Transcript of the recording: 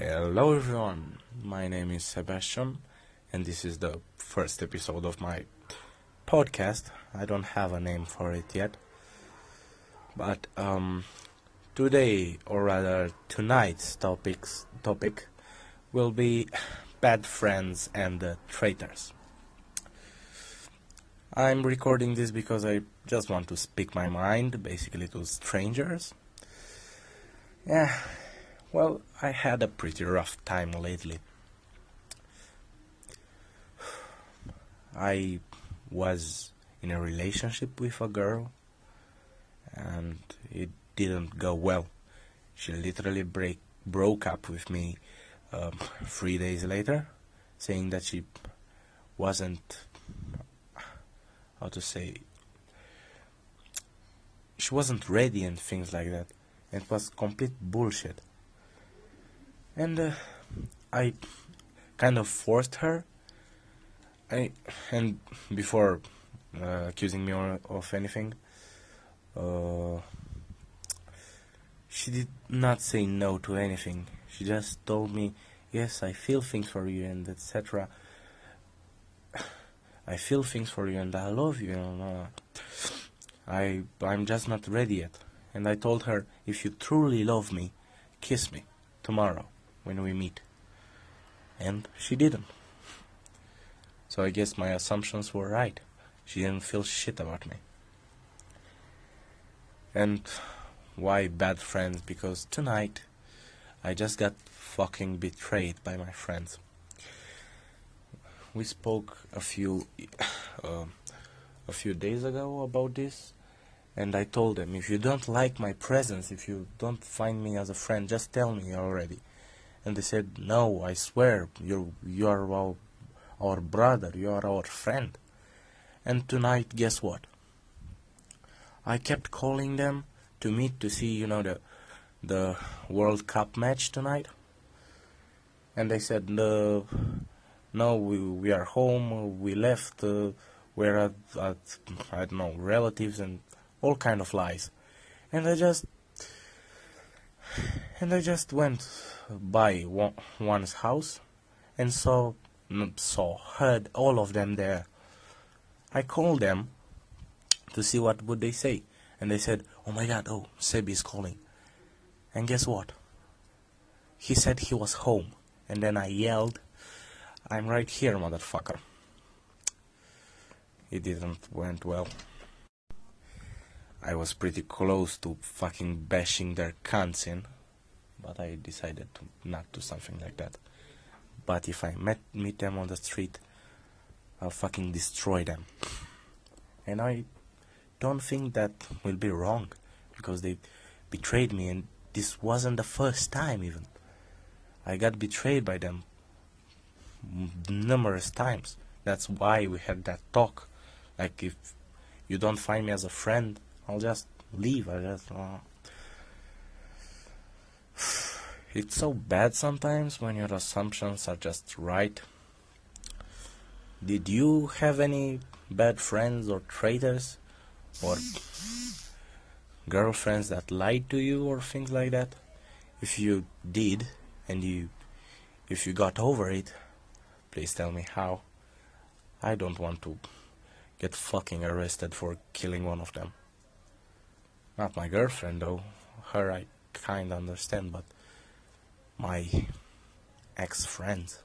Hello everyone, my name is Sebastian, and this is the first episode of my podcast. I don't have a name for it yet, but um, today, or rather tonight's topics topic, will be bad friends and uh, traitors. I'm recording this because I just want to speak my mind, basically to strangers. Yeah, well, I had a pretty rough time lately. I was in a relationship with a girl and it didn't go well. She literally break, broke up with me um, three days later, saying that she wasn't, how to say, she wasn't ready and things like that. It was complete bullshit and uh, I kind of forced her. I and before uh, accusing me of anything, uh, she did not say no to anything. She just told me, "Yes, I feel things for you," and etc. I feel things for you, and I love you. And, uh, I I'm just not ready yet. And I told her, if you truly love me, kiss me tomorrow when we meet. And she didn't. So I guess my assumptions were right. She didn't feel shit about me. And why bad friends? Because tonight I just got fucking betrayed by my friends. We spoke a few uh, a few days ago about this, and I told them if you don't like my presence, if you don't find me as a friend, just tell me already. And they said, No, I swear, you're, you're our, our brother, you are our friend. And tonight, guess what? I kept calling them to meet to see, you know, the, the World Cup match tonight. And they said, No, no we, we are home, we left, uh, we're at, at, I don't know, relatives and all kind of lies. And I just and I just went by one's house and saw, mm, saw, heard all of them there. I called them to see what would they say, and they said, "Oh my God, oh Sebi is calling." And guess what? He said he was home, and then I yelled, "I'm right here, motherfucker." It didn't went well. I was pretty close to fucking bashing their cunts in but I decided to not do something like that. But if I met meet them on the street, I'll fucking destroy them. And I don't think that will be wrong because they betrayed me and this wasn't the first time even. I got betrayed by them numerous times. That's why we had that talk. Like if you don't find me as a friend, I'll just leave. I just uh, it's so bad sometimes when your assumptions are just right. Did you have any bad friends or traitors? Or girlfriends that lied to you or things like that? If you did and you if you got over it, please tell me how. I don't want to get fucking arrested for killing one of them. Not my girlfriend though. Her I kind of understand, but my ex friends.